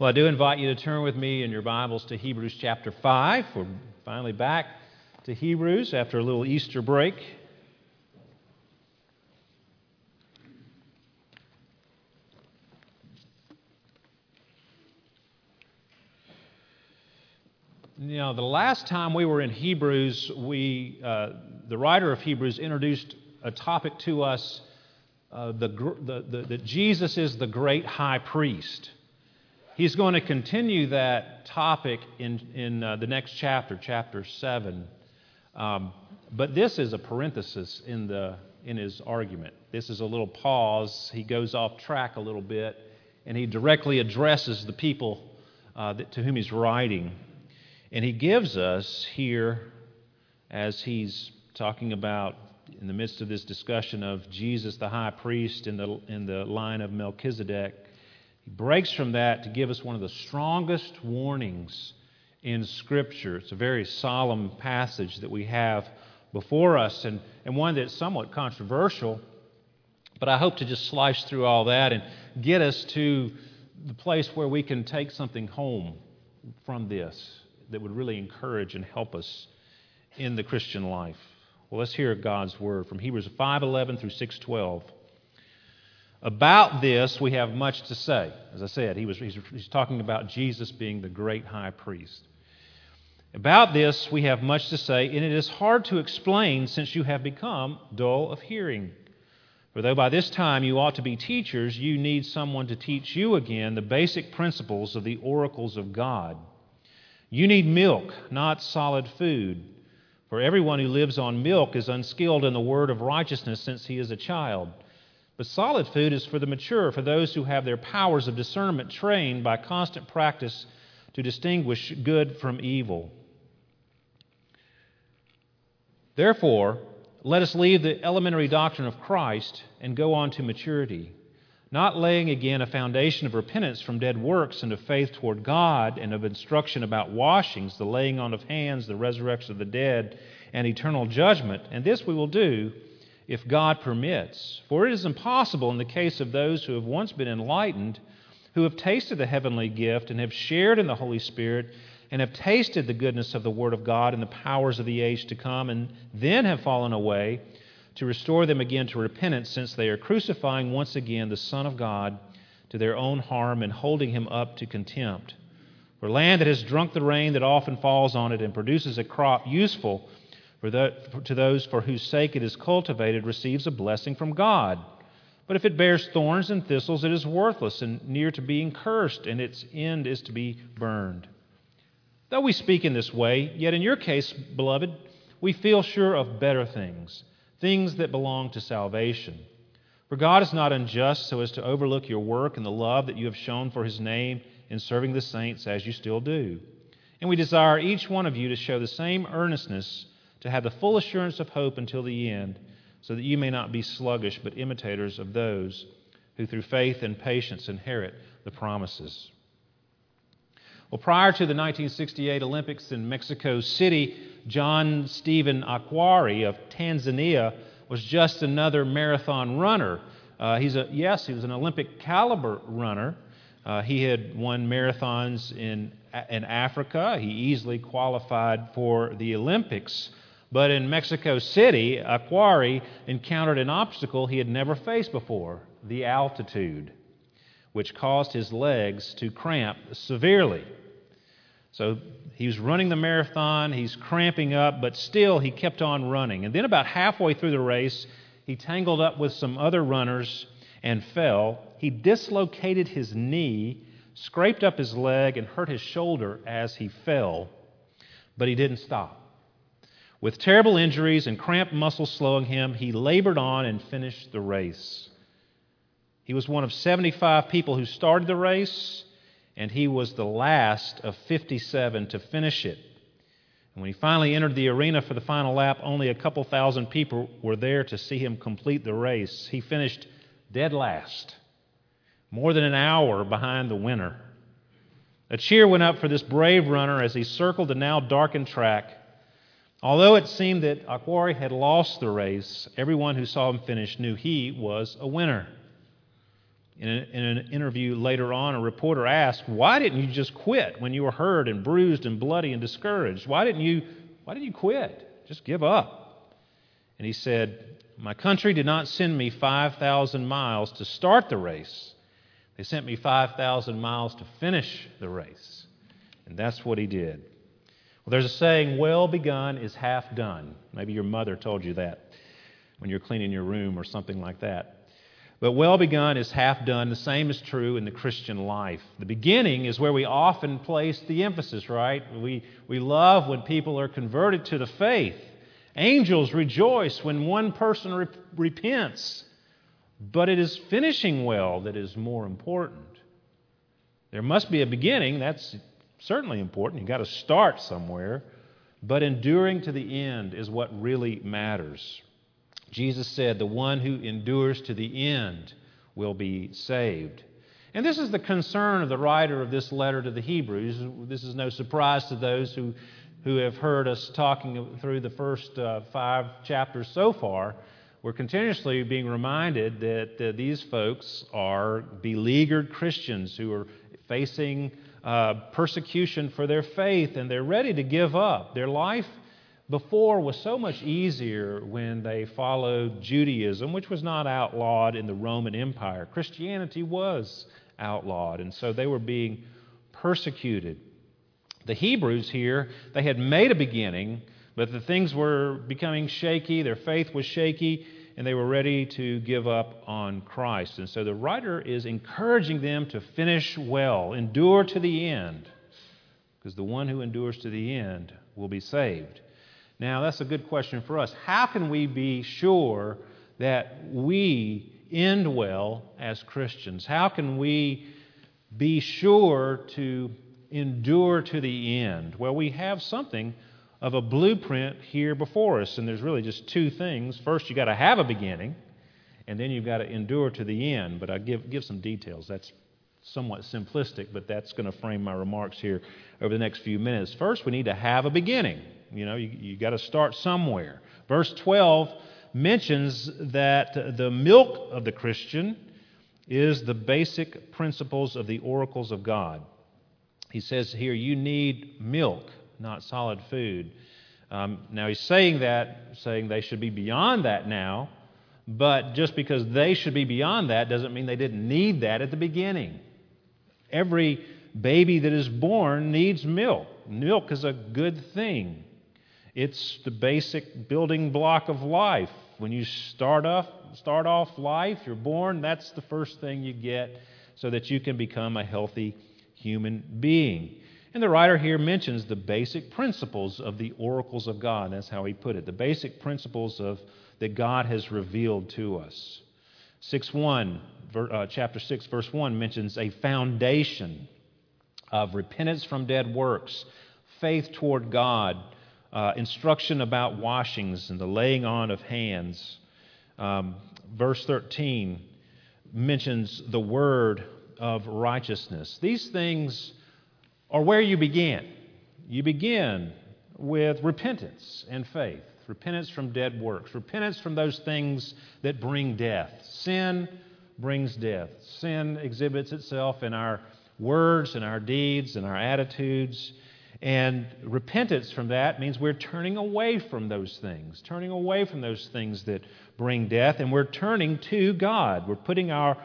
Well, I do invite you to turn with me in your Bibles to Hebrews chapter 5. We're finally back to Hebrews after a little Easter break. You know, the last time we were in Hebrews, we, uh, the writer of Hebrews introduced a topic to us uh, the, the, the, that Jesus is the great high priest. He's going to continue that topic in, in uh, the next chapter, chapter 7. Um, but this is a parenthesis in, the, in his argument. This is a little pause. He goes off track a little bit, and he directly addresses the people uh, that, to whom he's writing. And he gives us here, as he's talking about in the midst of this discussion of Jesus the high priest in the, in the line of Melchizedek, he breaks from that to give us one of the strongest warnings in Scripture. It's a very solemn passage that we have before us and, and one that's somewhat controversial. But I hope to just slice through all that and get us to the place where we can take something home from this that would really encourage and help us in the Christian life. Well, let's hear God's word from Hebrews 5:11 through 6:12. About this, we have much to say. As I said, he was, he's, he's talking about Jesus being the great high priest. About this, we have much to say, and it is hard to explain since you have become dull of hearing. For though by this time you ought to be teachers, you need someone to teach you again the basic principles of the oracles of God. You need milk, not solid food. For everyone who lives on milk is unskilled in the word of righteousness since he is a child. But solid food is for the mature, for those who have their powers of discernment trained by constant practice to distinguish good from evil. Therefore, let us leave the elementary doctrine of Christ and go on to maturity, not laying again a foundation of repentance from dead works and of faith toward God and of instruction about washings, the laying on of hands, the resurrection of the dead, and eternal judgment. And this we will do if God permits. For it is impossible in the case of those who have once been enlightened, who have tasted the heavenly gift and have shared in the Holy Spirit, and have tasted the goodness of the Word of God and the powers of the age to come, and then have fallen away, to restore them again to repentance, since they are crucifying once again the Son of God to their own harm and holding him up to contempt. For land that has drunk the rain that often falls on it and produces a crop useful for the, to those for whose sake it is cultivated receives a blessing from God. But if it bears thorns and thistles, it is worthless and near to being cursed, and its end is to be burned. Though we speak in this way, yet in your case, beloved, we feel sure of better things, things that belong to salvation. For God is not unjust so as to overlook your work and the love that you have shown for his name in serving the saints as you still do. And we desire each one of you to show the same earnestness to have the full assurance of hope until the end, so that you may not be sluggish, but imitators of those who through faith and patience inherit the promises. Well, prior to the 1968 Olympics in Mexico City, John Stephen Akhwari of Tanzania was just another marathon runner. Uh, he's a, yes, he was an Olympic caliber runner. Uh, he had won marathons in, in Africa. He easily qualified for the Olympics. But in Mexico City, Akhwari encountered an obstacle he had never faced before the altitude, which caused his legs to cramp severely. So he was running the marathon, he's cramping up, but still he kept on running. And then, about halfway through the race, he tangled up with some other runners and fell. He dislocated his knee, scraped up his leg, and hurt his shoulder as he fell. But he didn't stop. With terrible injuries and cramped muscles slowing him, he labored on and finished the race. He was one of 75 people who started the race, and he was the last of 57 to finish it. And when he finally entered the arena for the final lap, only a couple thousand people were there to see him complete the race. He finished dead last, more than an hour behind the winner. A cheer went up for this brave runner as he circled the now darkened track Although it seemed that Akhwari had lost the race, everyone who saw him finish knew he was a winner. In, a, in an interview later on, a reporter asked, Why didn't you just quit when you were hurt and bruised and bloody and discouraged? Why didn't you, why didn't you quit? Just give up. And he said, My country did not send me 5,000 miles to start the race, they sent me 5,000 miles to finish the race. And that's what he did. Well, there's a saying, well begun is half done. Maybe your mother told you that when you're cleaning your room or something like that. But well begun is half done. The same is true in the Christian life. The beginning is where we often place the emphasis, right? We, we love when people are converted to the faith. Angels rejoice when one person re- repents. But it is finishing well that is more important. There must be a beginning. That's certainly important. You've got to start somewhere. But enduring to the end is what really matters. Jesus said, The one who endures to the end will be saved. And this is the concern of the writer of this letter to the Hebrews. This is no surprise to those who, who have heard us talking through the first uh, five chapters so far. We're continuously being reminded that uh, these folks are beleaguered Christians who are facing uh, persecution for their faith and they're ready to give up. Their life before was so much easier when they followed Judaism, which was not outlawed in the Roman Empire. Christianity was outlawed, and so they were being persecuted. The Hebrews here, they had made a beginning, but the things were becoming shaky, their faith was shaky, and they were ready to give up on Christ. And so the writer is encouraging them to finish well, endure to the end, because the one who endures to the end will be saved. Now, that's a good question for us. How can we be sure that we end well as Christians? How can we be sure to endure to the end? Well, we have something of a blueprint here before us, and there's really just two things. First, you've got to have a beginning, and then you've got to endure to the end. But I give, give some details. That's somewhat simplistic, but that's going to frame my remarks here over the next few minutes. First, we need to have a beginning. You know, you, you got to start somewhere. Verse 12 mentions that the milk of the Christian is the basic principles of the oracles of God. He says here, you need milk, not solid food. Um, now, he's saying that, saying they should be beyond that now, but just because they should be beyond that doesn't mean they didn't need that at the beginning. Every baby that is born needs milk. Milk is a good thing. It's the basic building block of life. When you start off, start off life, you're born, that's the first thing you get so that you can become a healthy human being. And the writer here mentions the basic principles of the oracles of God. That's how he put it. The basic principles of that God has revealed to us. 6 1, uh, chapter 6, verse 1 mentions a foundation of repentance from dead works, faith toward God, uh, instruction about washings and the laying on of hands. Um, verse 13 mentions the word of righteousness. These things are where you begin. You begin with repentance and faith, repentance from dead works, repentance from those things that bring death. Sin brings death. Sin exhibits itself in our words and our deeds and our attitudes. And repentance from that means we're turning away from those things, turning away from those things that bring death, and we're turning to God. We're putting our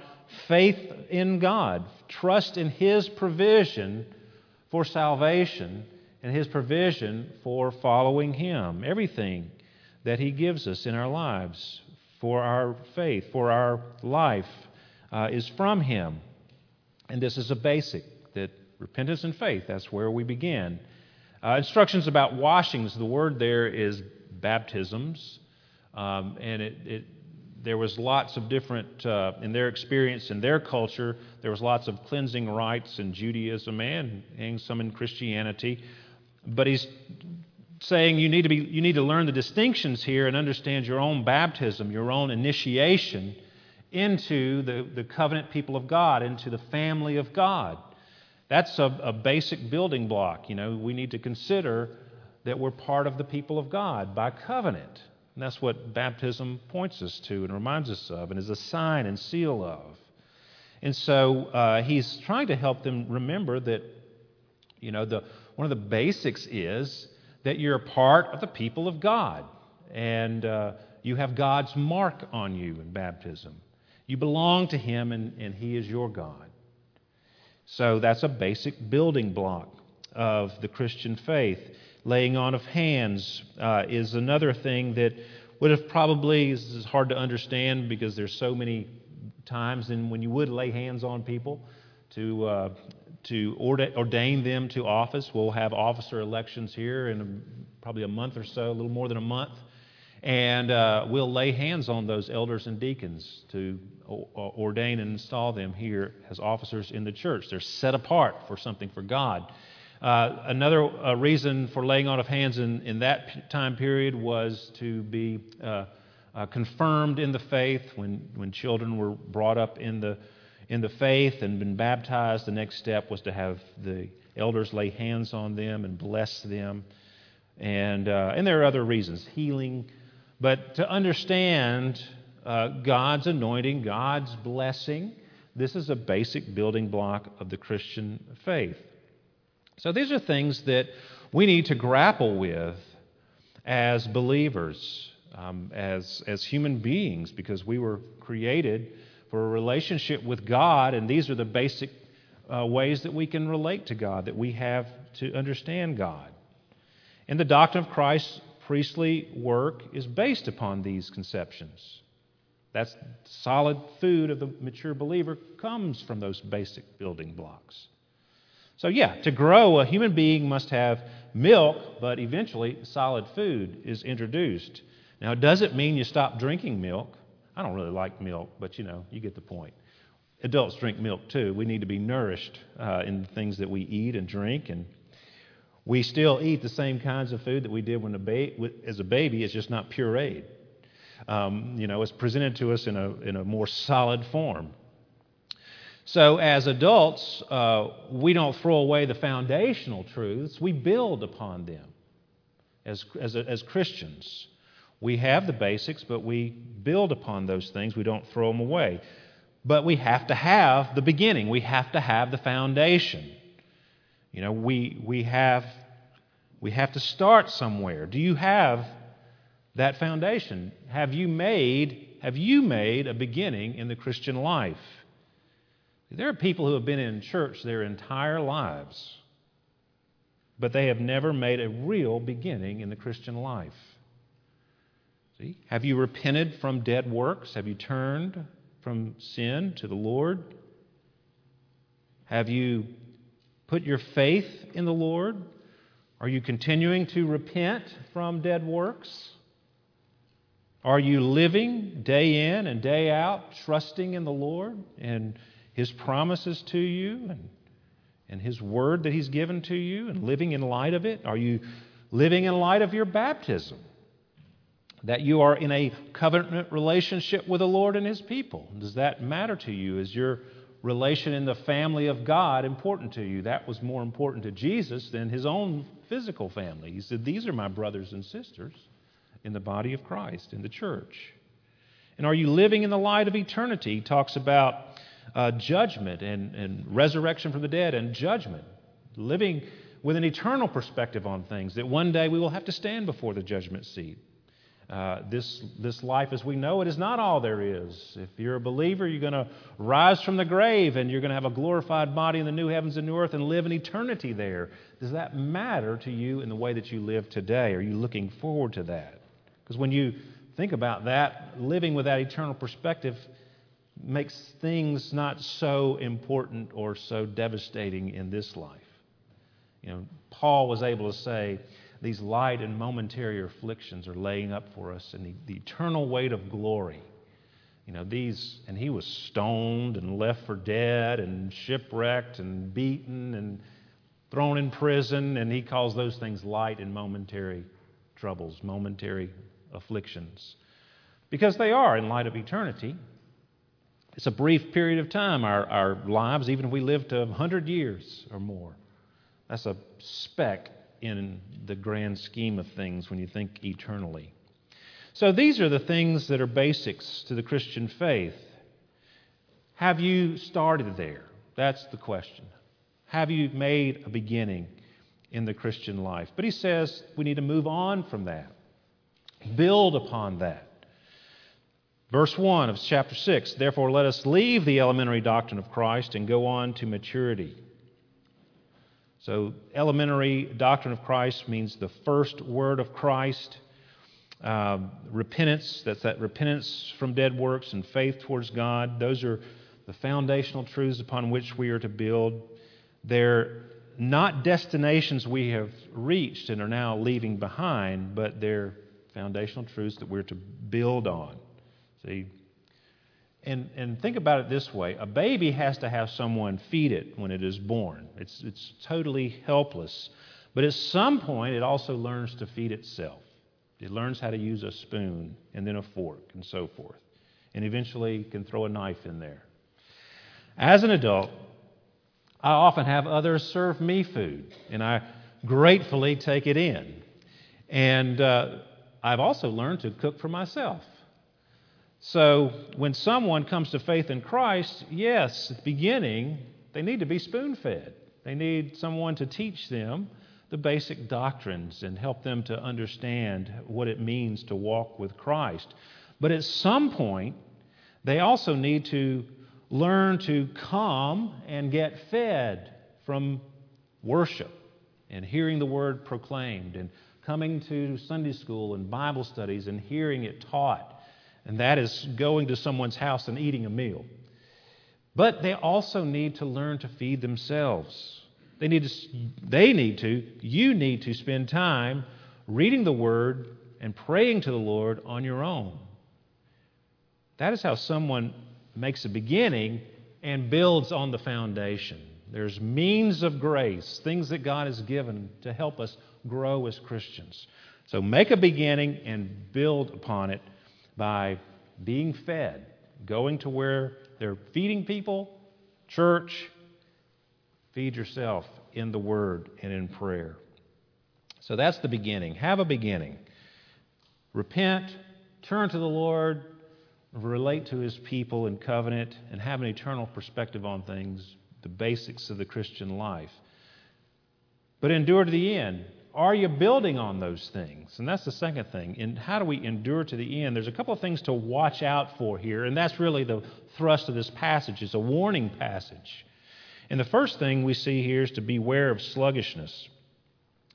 faith in God, trust in His provision for salvation and His provision for following Him. Everything that He gives us in our lives for our faith, for our life, uh, is from Him. And this is a basic that repentance and faith, that's where we begin. Uh, instructions about washings, the word there is baptisms. Um, and it, it, there was lots of different, uh, in their experience, in their culture, there was lots of cleansing rites in Judaism and, and some in Christianity. But he's saying you need, to be, you need to learn the distinctions here and understand your own baptism, your own initiation into the, the covenant people of God, into the family of God. That's a, a basic building block. You know, we need to consider that we're part of the people of God by covenant. And that's what baptism points us to and reminds us of and is a sign and seal of. And so uh, he's trying to help them remember that, you know, the, one of the basics is that you're a part of the people of God. And uh, you have God's mark on you in baptism. You belong to Him, and, and He is your God. So that's a basic building block of the Christian faith. Laying on of hands uh, is another thing that would have probably, this is hard to understand because there's so many times and when you would lay hands on people to, uh, to ordain them to office. We'll have officer elections here in a, probably a month or so, a little more than a month. And uh, we'll lay hands on those elders and deacons to ordain and install them here as officers in the church. They're set apart for something for God. Uh, another uh, reason for laying on of hands in, in that time period was to be uh, uh, confirmed in the faith when, when children were brought up in the, in the faith and been baptized. The next step was to have the elders lay hands on them and bless them. And, uh, and there are other reasons, healing. But to understand God's anointing, God's blessing, this is a basic building block of the Christian faith. So these are things that we need to grapple with as believers, um, as, as human beings, because we were created for a relationship with God, and these are the basic uh, ways that we can relate to God, that we have to understand God. And the doctrine of Christ's priestly work is based upon these conceptions. That's solid food of the mature believer comes from those basic building blocks. So, yeah, to grow, a human being must have milk, but eventually solid food is introduced. Now, it doesn't mean you stop drinking milk? I don't really like milk, but you know, you get the point. Adults drink milk too. We need to be nourished uh, in the things that we eat and drink, and we still eat the same kinds of food that we did when a ba- as a baby. It's just not pureed. Um, you know, it's presented to us in a in a more solid form. So, as adults, uh, we don't throw away the foundational truths, we build upon them as, as, as Christians. We have the basics, but we build upon those things. We don't throw them away. But we have to have the beginning, we have to have the foundation. You know, we, we, have, we have to start somewhere. Do you have that foundation? Have you made, have you made a beginning in the Christian life? There are people who have been in church their entire lives, but they have never made a real beginning in the Christian life. See? Have you repented from dead works? Have you turned from sin to the Lord? Have you put your faith in the Lord? Are you continuing to repent from dead works? Are you living day in and day out, trusting in the Lord and his promises to you and, and His word that He's given to you and living in light of it? Are you living in light of your baptism? That you are in a covenant relationship with the Lord and His people? Does that matter to you? Is your relation in the family of God important to you? That was more important to Jesus than His own physical family. He said, These are my brothers and sisters in the body of Christ, in the church. And are you living in the light of eternity? He talks about uh, judgment and, and resurrection from the dead and judgment. Living with an eternal perspective on things, that one day we will have to stand before the judgment seat. Uh, this, this life as we know it is not all there is. If you're a believer, you're going to rise from the grave and you're going to have a glorified body in the new heavens and new earth and live an eternity there. Does that matter to you in the way that you live today? Are you looking forward to that? Because when you think about that, living with that eternal perspective, makes things not so important or so devastating in this life. You know, Paul was able to say, these light and momentary afflictions are laying up for us, and the, the eternal weight of glory. You know, these, and he was stoned and left for dead and shipwrecked and beaten and thrown in prison, and he calls those things light and momentary troubles, momentary afflictions. Because they are in light of eternity. It's a brief period of time, our, our lives, even if we live to 100 years or more. That's a speck in the grand scheme of things when you think eternally. So these are the things that are basics to the Christian faith. Have you started there? That's the question. Have you made a beginning in the Christian life? But he says we need to move on from that, build upon that. Verse 1 of chapter 6 Therefore, let us leave the elementary doctrine of Christ and go on to maturity. So, elementary doctrine of Christ means the first word of Christ. Um, repentance, that's that repentance from dead works and faith towards God. Those are the foundational truths upon which we are to build. They're not destinations we have reached and are now leaving behind, but they're foundational truths that we're to build on. See? And, and think about it this way a baby has to have someone feed it when it is born, it's, it's totally helpless. But at some point, it also learns to feed itself. It learns how to use a spoon and then a fork and so forth. And eventually can throw a knife in there. As an adult, I often have others serve me food, and I gratefully take it in. And uh, I've also learned to cook for myself. So when someone comes to faith in Christ, yes, at the beginning, they need to be spoon fed. They need someone to teach them the basic doctrines and help them to understand what it means to walk with Christ. But at some point, they also need to learn to come and get fed from worship and hearing the word proclaimed and coming to Sunday school and Bible studies and hearing it taught and that is going to someone's house and eating a meal. But they also need to learn to feed themselves. They need to, they need to, you need to spend time reading the Word and praying to the Lord on your own. That is how someone makes a beginning and builds on the foundation. There's means of grace, things that God has given to help us grow as Christians. So make a beginning and build upon it by being fed, going to where they're feeding people, church, feed yourself in the Word and in prayer. So that's the beginning. Have a beginning. Repent, turn to the Lord, relate to His people in covenant, and have an eternal perspective on things, the basics of the Christian life. But endure to the end. Are you building on those things? And that's the second thing. And how do we endure to the end? There's a couple of things to watch out for here, and that's really the thrust of this passage. It's a warning passage. And the first thing we see here is to beware of sluggishness.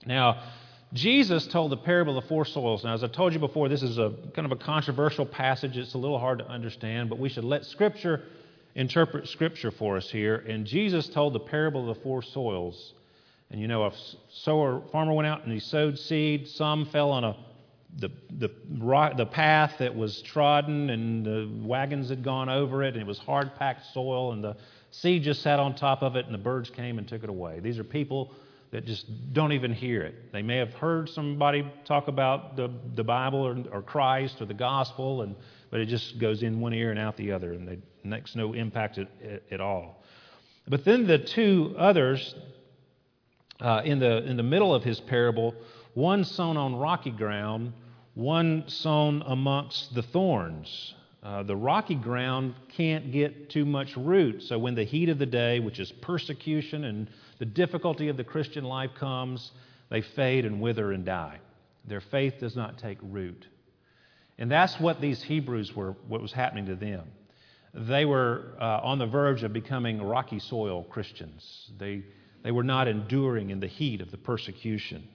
Now, Jesus told the parable of the four soils. Now, as I told you before, this is a kind of a controversial passage. It's a little hard to understand, but we should let Scripture interpret Scripture for us here. And Jesus told the parable of the four soils and you know, a sower farmer went out and he sowed seed. Some fell on a the the rock, the path that was trodden, and the wagons had gone over it, and it was hard packed soil, and the seed just sat on top of it, and the birds came and took it away. These are people that just don't even hear it. They may have heard somebody talk about the the Bible or, or Christ or the gospel, and but it just goes in one ear and out the other, and they makes no impact at, at all. But then the two others uh, in, the, in the middle of his parable, one sown on rocky ground, one sown amongst the thorns. Uh, the rocky ground can't get too much root. So when the heat of the day, which is persecution and the difficulty of the Christian life comes, they fade and wither and die. Their faith does not take root. And that's what these Hebrews were, what was happening to them. They were uh, on the verge of becoming rocky soil Christians. They they were not enduring in the heat of the persecution.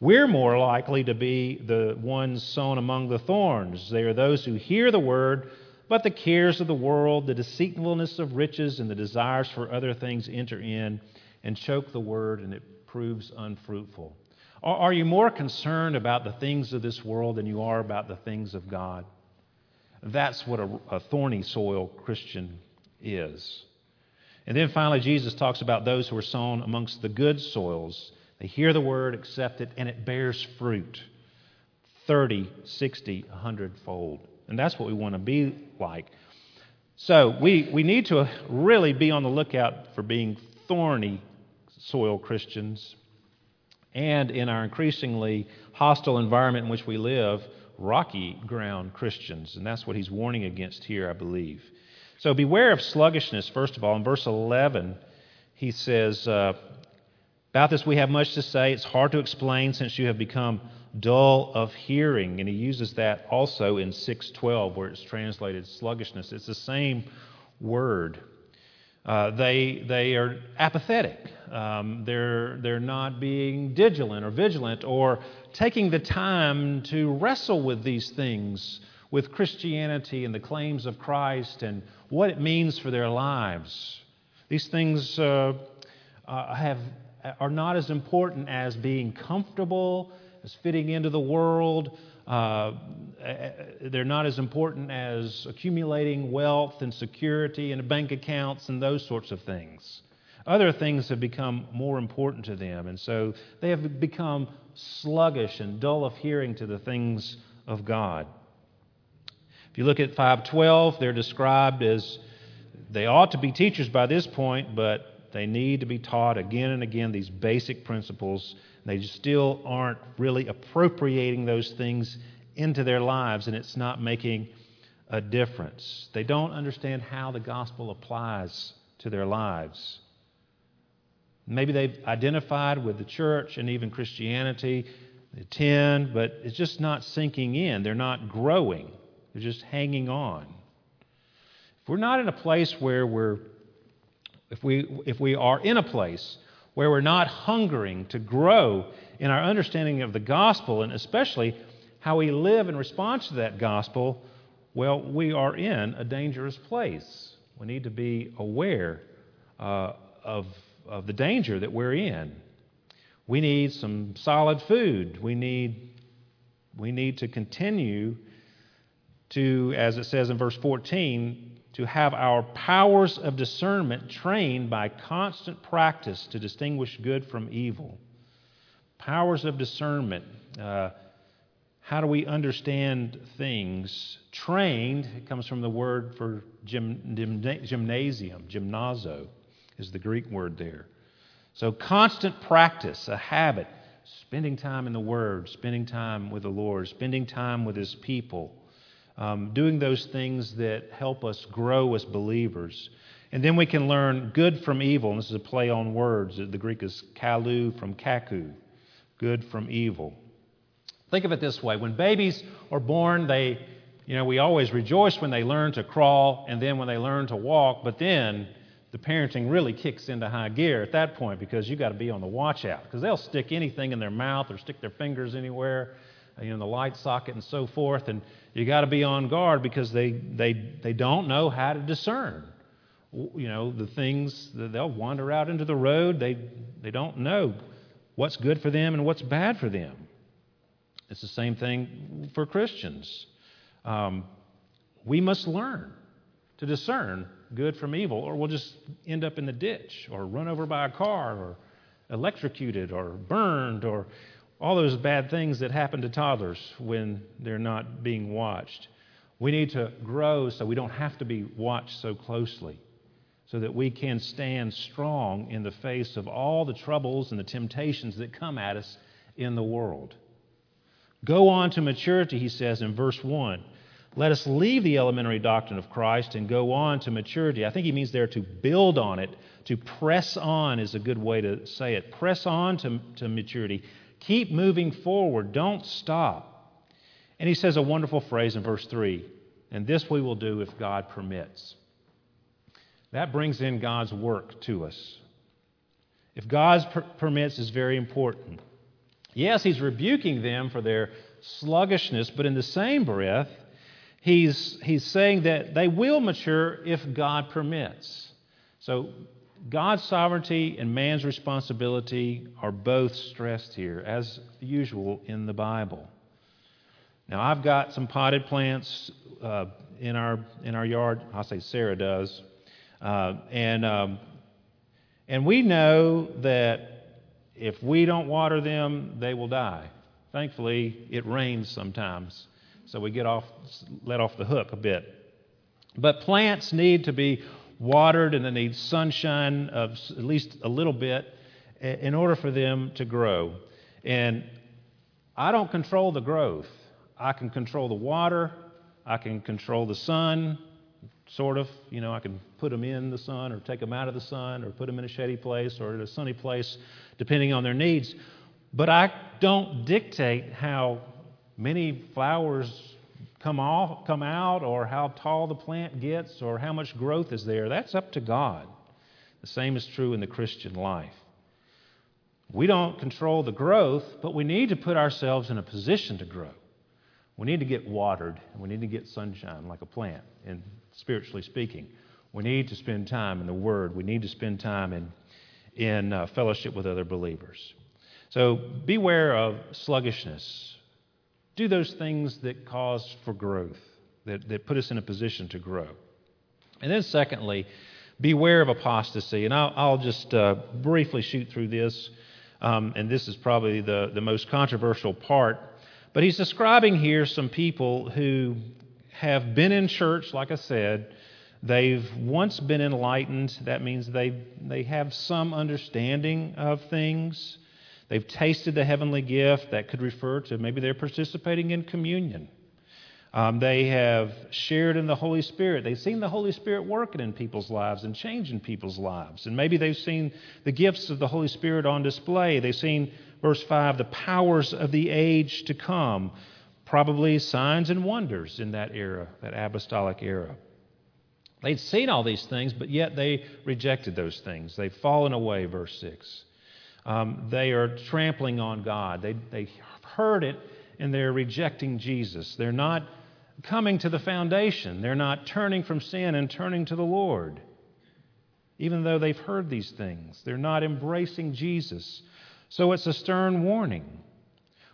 We're more likely to be the ones sown among the thorns. They are those who hear the word, but the cares of the world, the deceitfulness of riches, and the desires for other things enter in and choke the word, and it proves unfruitful. Are you more concerned about the things of this world than you are about the things of God? That's what a, a thorny soil Christian is. And then finally, Jesus talks about those who are sown amongst the good soils. They hear the word, accept it, and it bears fruit 30, 60, 100 fold. And that's what we want to be like. So we, we need to really be on the lookout for being thorny soil Christians and in our increasingly hostile environment in which we live, rocky ground Christians. And that's what he's warning against here, I believe. So beware of sluggishness, first of all. In verse 11, he says, uh, About this we have much to say. It's hard to explain since you have become dull of hearing. And he uses that also in 612, where it's translated sluggishness. It's the same word. Uh, they, they are apathetic. Um, they're, they're not being diligent or vigilant or taking the time to wrestle with these things, with Christianity and the claims of Christ and what it means for their lives. These things uh, uh, have, are not as important as being comfortable, as fitting into the world, uh, they're not as important as accumulating wealth and security and bank accounts and those sorts of things. Other things have become more important to them, and so they have become sluggish and dull of hearing to the things of God. If you look at 512, they're described as they ought to be teachers by this point, but they need to be taught again and again these basic principles they still aren't really appropriating those things into their lives, and it's not making a difference. They don't understand how the gospel applies to their lives. Maybe they've identified with the church and even Christianity, they attend, but it's just not sinking in. They're not growing, they're just hanging on. If we're not in a place where we're, if we, if we are in a place where we're not hungering to grow in our understanding of the gospel and especially how we live in response to that gospel, well, we are in a dangerous place. We need to be aware uh, of, of the danger that we're in. We need some solid food. We need, we need to continue to, as it says in verse 14, to have our powers of discernment trained by constant practice to distinguish good from evil. Powers of discernment. Uh, how do we understand things? Trained, it comes from the word for gym, gymnasium, gymnazo is the Greek word there. So, constant practice, a habit, spending time in the Word, spending time with the Lord, spending time with His people um, doing those things that help us grow as believers. And then we can learn good from evil. And this is a play on words. The Greek is kalu from kaku, good from evil. Think of it this way when babies are born, they, you know, we always rejoice when they learn to crawl and then when they learn to walk, but then the parenting really kicks into high gear at that point because you've got to be on the watch out because they'll stick anything in their mouth or stick their fingers anywhere, you know, the light socket and so forth. And you got to be on guard because they, they, they don't know how to discern. You know, the things, they'll wander out into the road. They, they don't know what's good for them and what's bad for them. It's the same thing for Christians. Um, we must learn to discern good from evil, or we'll just end up in the ditch, or run over by a car, or electrocuted, or burned, or all those bad things that happen to toddlers when they're not being watched. We need to grow so we don't have to be watched so closely, so that we can stand strong in the face of all the troubles and the temptations that come at us in the world. Go on to maturity, he says in verse 1. Let us leave the elementary doctrine of Christ and go on to maturity. I think he means there to build on it, to press on is a good way to say it. Press on to, to maturity. Keep moving forward. Don't stop. And he says a wonderful phrase in verse 3 and this we will do if God permits. That brings in God's work to us. If God per- permits is very important. Yes, he's rebuking them for their sluggishness, but in the same breath, he's, he's saying that they will mature if God permits. So God's sovereignty and man's responsibility are both stressed here, as usual in the Bible. Now, I've got some potted plants uh, in, our, in our yard. I'll say Sarah does. Uh, and, um, and we know that if we don't water them, they will die. Thankfully, it rains sometimes, so we get off, let off the hook a bit. But plants need to be watered and they need sunshine of at least a little bit in order for them to grow. And I don't control the growth. I can control the water, I can control the sun, sort of. You know, I can put them in the sun or take them out of the sun or put them in a shady place or in a sunny place, depending on their needs. But I don't dictate how many flowers come, off, come out or how tall the plant gets or how much growth is there. That's up to God. The same is true in the Christian life. We don't control the growth, but we need to put ourselves in a position to grow. We need to get watered, and we need to get sunshine like a plant, and spiritually speaking. We need to spend time in the Word. We need to spend time in, in uh, fellowship with other believers. So beware of sluggishness. Do those things that cause for growth, that, that put us in a position to grow. And then, secondly, beware of apostasy. And I'll, I'll just uh, briefly shoot through this. Um, and this is probably the, the most controversial part. But he's describing here some people who have been in church, like I said. They've once been enlightened. That means they, they have some understanding of things. They've tasted the heavenly gift. That could refer to maybe they're participating in communion. Um, they have shared in the Holy Spirit. They've seen the Holy Spirit working in people's lives and changing people's lives. And maybe they've seen the gifts of the Holy Spirit on display. They've seen, verse 5, the powers of the age to come. Probably signs and wonders in that era, that apostolic era. They'd seen all these things, but yet they rejected those things. They've fallen away, verse 6. Um, they are trampling on God. They, they heard it and they're rejecting Jesus. They're not coming to the foundation. They're not turning from sin and turning to the Lord. Even though they've heard these things, they're not embracing Jesus. So it's a stern warning.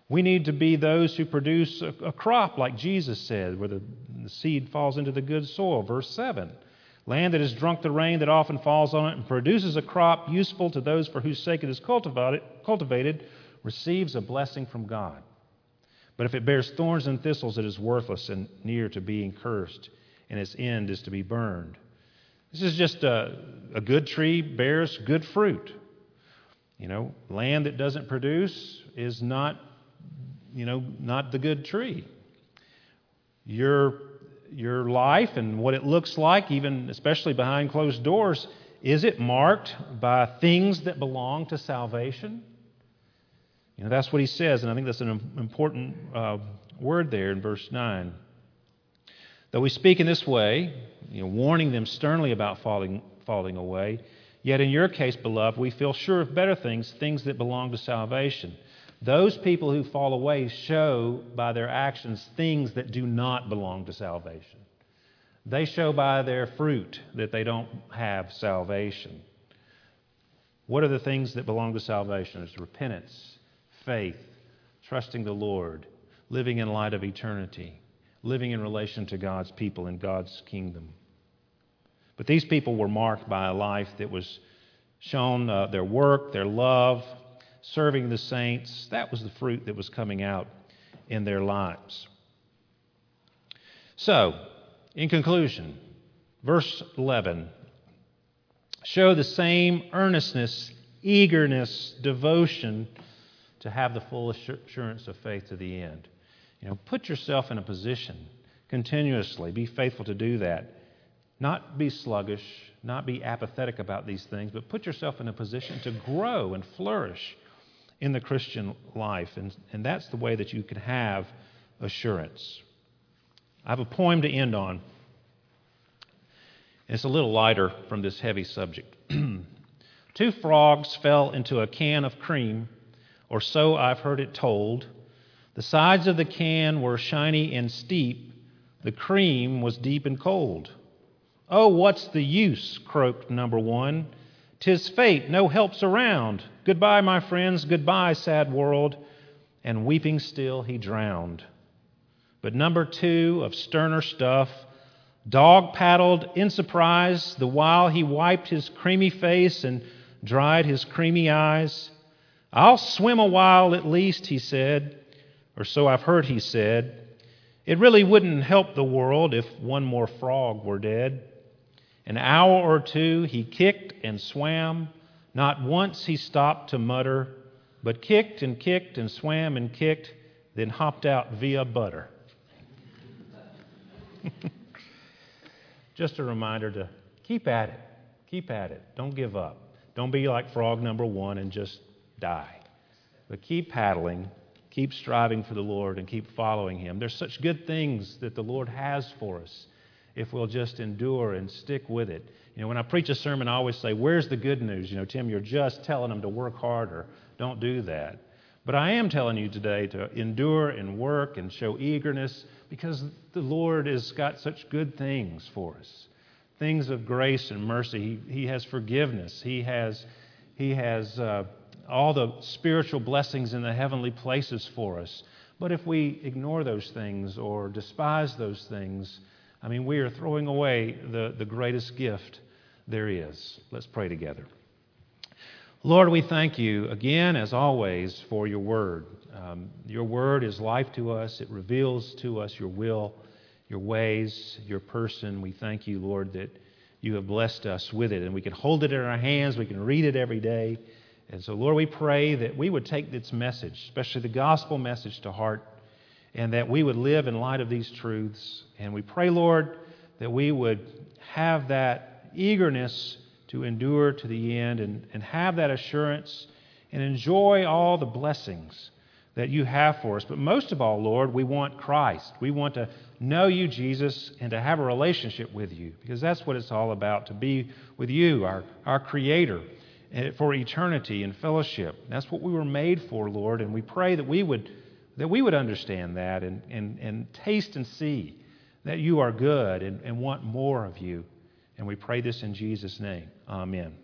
We need to be those who produce a, crop, like Jesus said, where the seed falls into the good soil. Verse 7 Land that has drunk the rain that often falls on it and produces a crop useful to those for whose sake it is cultivated, receives a blessing from God. But if it bears thorns and thistles, it is worthless and near to being cursed, and its end is to be burned. This is just a, a good tree bears good fruit. You know, land that doesn't produce is not, you know, not the good tree. Your, your life and what it looks like, even especially behind closed doors, is it marked by things that belong to salvation? You know, that's what he says, and I think that's an important uh, word there in verse 9. Though we speak in this way, you know, warning them sternly about falling, falling away, yet in your case, beloved, we feel sure of better things, things that belong to salvation. Those people who fall away show by their actions things that do not belong to salvation. They show by their fruit that they don't have salvation. What are the things that belong to salvation? It's repentance, faith, trusting the Lord, living in light of eternity, living in relation to God's people in God's kingdom. But these people were marked by a life that was shown uh, their work, their love, serving the saints. That was the fruit that was coming out in their lives. So, in conclusion, verse 11 show the same earnestness, eagerness, devotion to have the full assurance of faith to the end. You know, put yourself in a position continuously, be faithful to do that. Not be sluggish, not be apathetic about these things, but put yourself in a position to grow and flourish in the Christian life. And, and that's the way that you can have assurance. I have a poem to end on. It's a little lighter from this heavy subject. Two frogs fell into a can of cream or so I've heard it told. The sides of the can were shiny and steep, the cream was deep and cold. Oh, what's the use? croaked number one. Tis fate, no help's around. Goodbye, my friends, goodbye, sad world. And weeping still, he drowned. But number two, of sterner stuff, dog paddled in surprise, the while he wiped his creamy face and dried his creamy eyes. I'll swim a while at least, he said, or so I've heard he said. It really wouldn't help the world if one more frog were dead. An hour or two he kicked and swam. Not once he stopped to mutter, but kicked and kicked and swam and kicked, then hopped out via butter. just a reminder to keep at it. Keep at it. Don't give up. Don't be like frog number one and just die. But keep paddling, keep striving for the Lord, and keep following Him. There's such good things that the Lord has for us if we'll just endure and stick with it. You know, when I preach a sermon, I always say, Where's the good news? You know, Tim, you're just telling them to work harder. Don't do that. But I am telling you today to endure and work and show eagerness because the Lord has got such good things for us things of grace and mercy. He, he has forgiveness. He has, he has uh, all the spiritual blessings in the heavenly places for us. But if we ignore those things or despise those things, I mean, we are throwing away the, the greatest gift there is. Let's pray together. Lord, we thank you again, as always, for your word. Um, your word is life to us, it reveals to us your will your ways, your person. We thank you, Lord, that you have blessed us with it. And we can hold it in our hands, we can read it every day. And so, Lord, we pray that we would take this message, especially the gospel message, to heart, and that we would live in light of these truths. And we pray, Lord, that we would have that eagerness to endure to the end and, and have that assurance and enjoy all the blessings that you have for us. But most of all, Lord, we want Christ. We want to know you, Jesus, and to have a relationship with you, because that's what it's all about to be with you, our, our Creator, eh, for eternity and fellowship. That's what we were made for, Lord, and we pray that we would, that we would understand that and, and, and taste and see that you are good and, and want more of you. And we pray this in Jesus' name. Amen.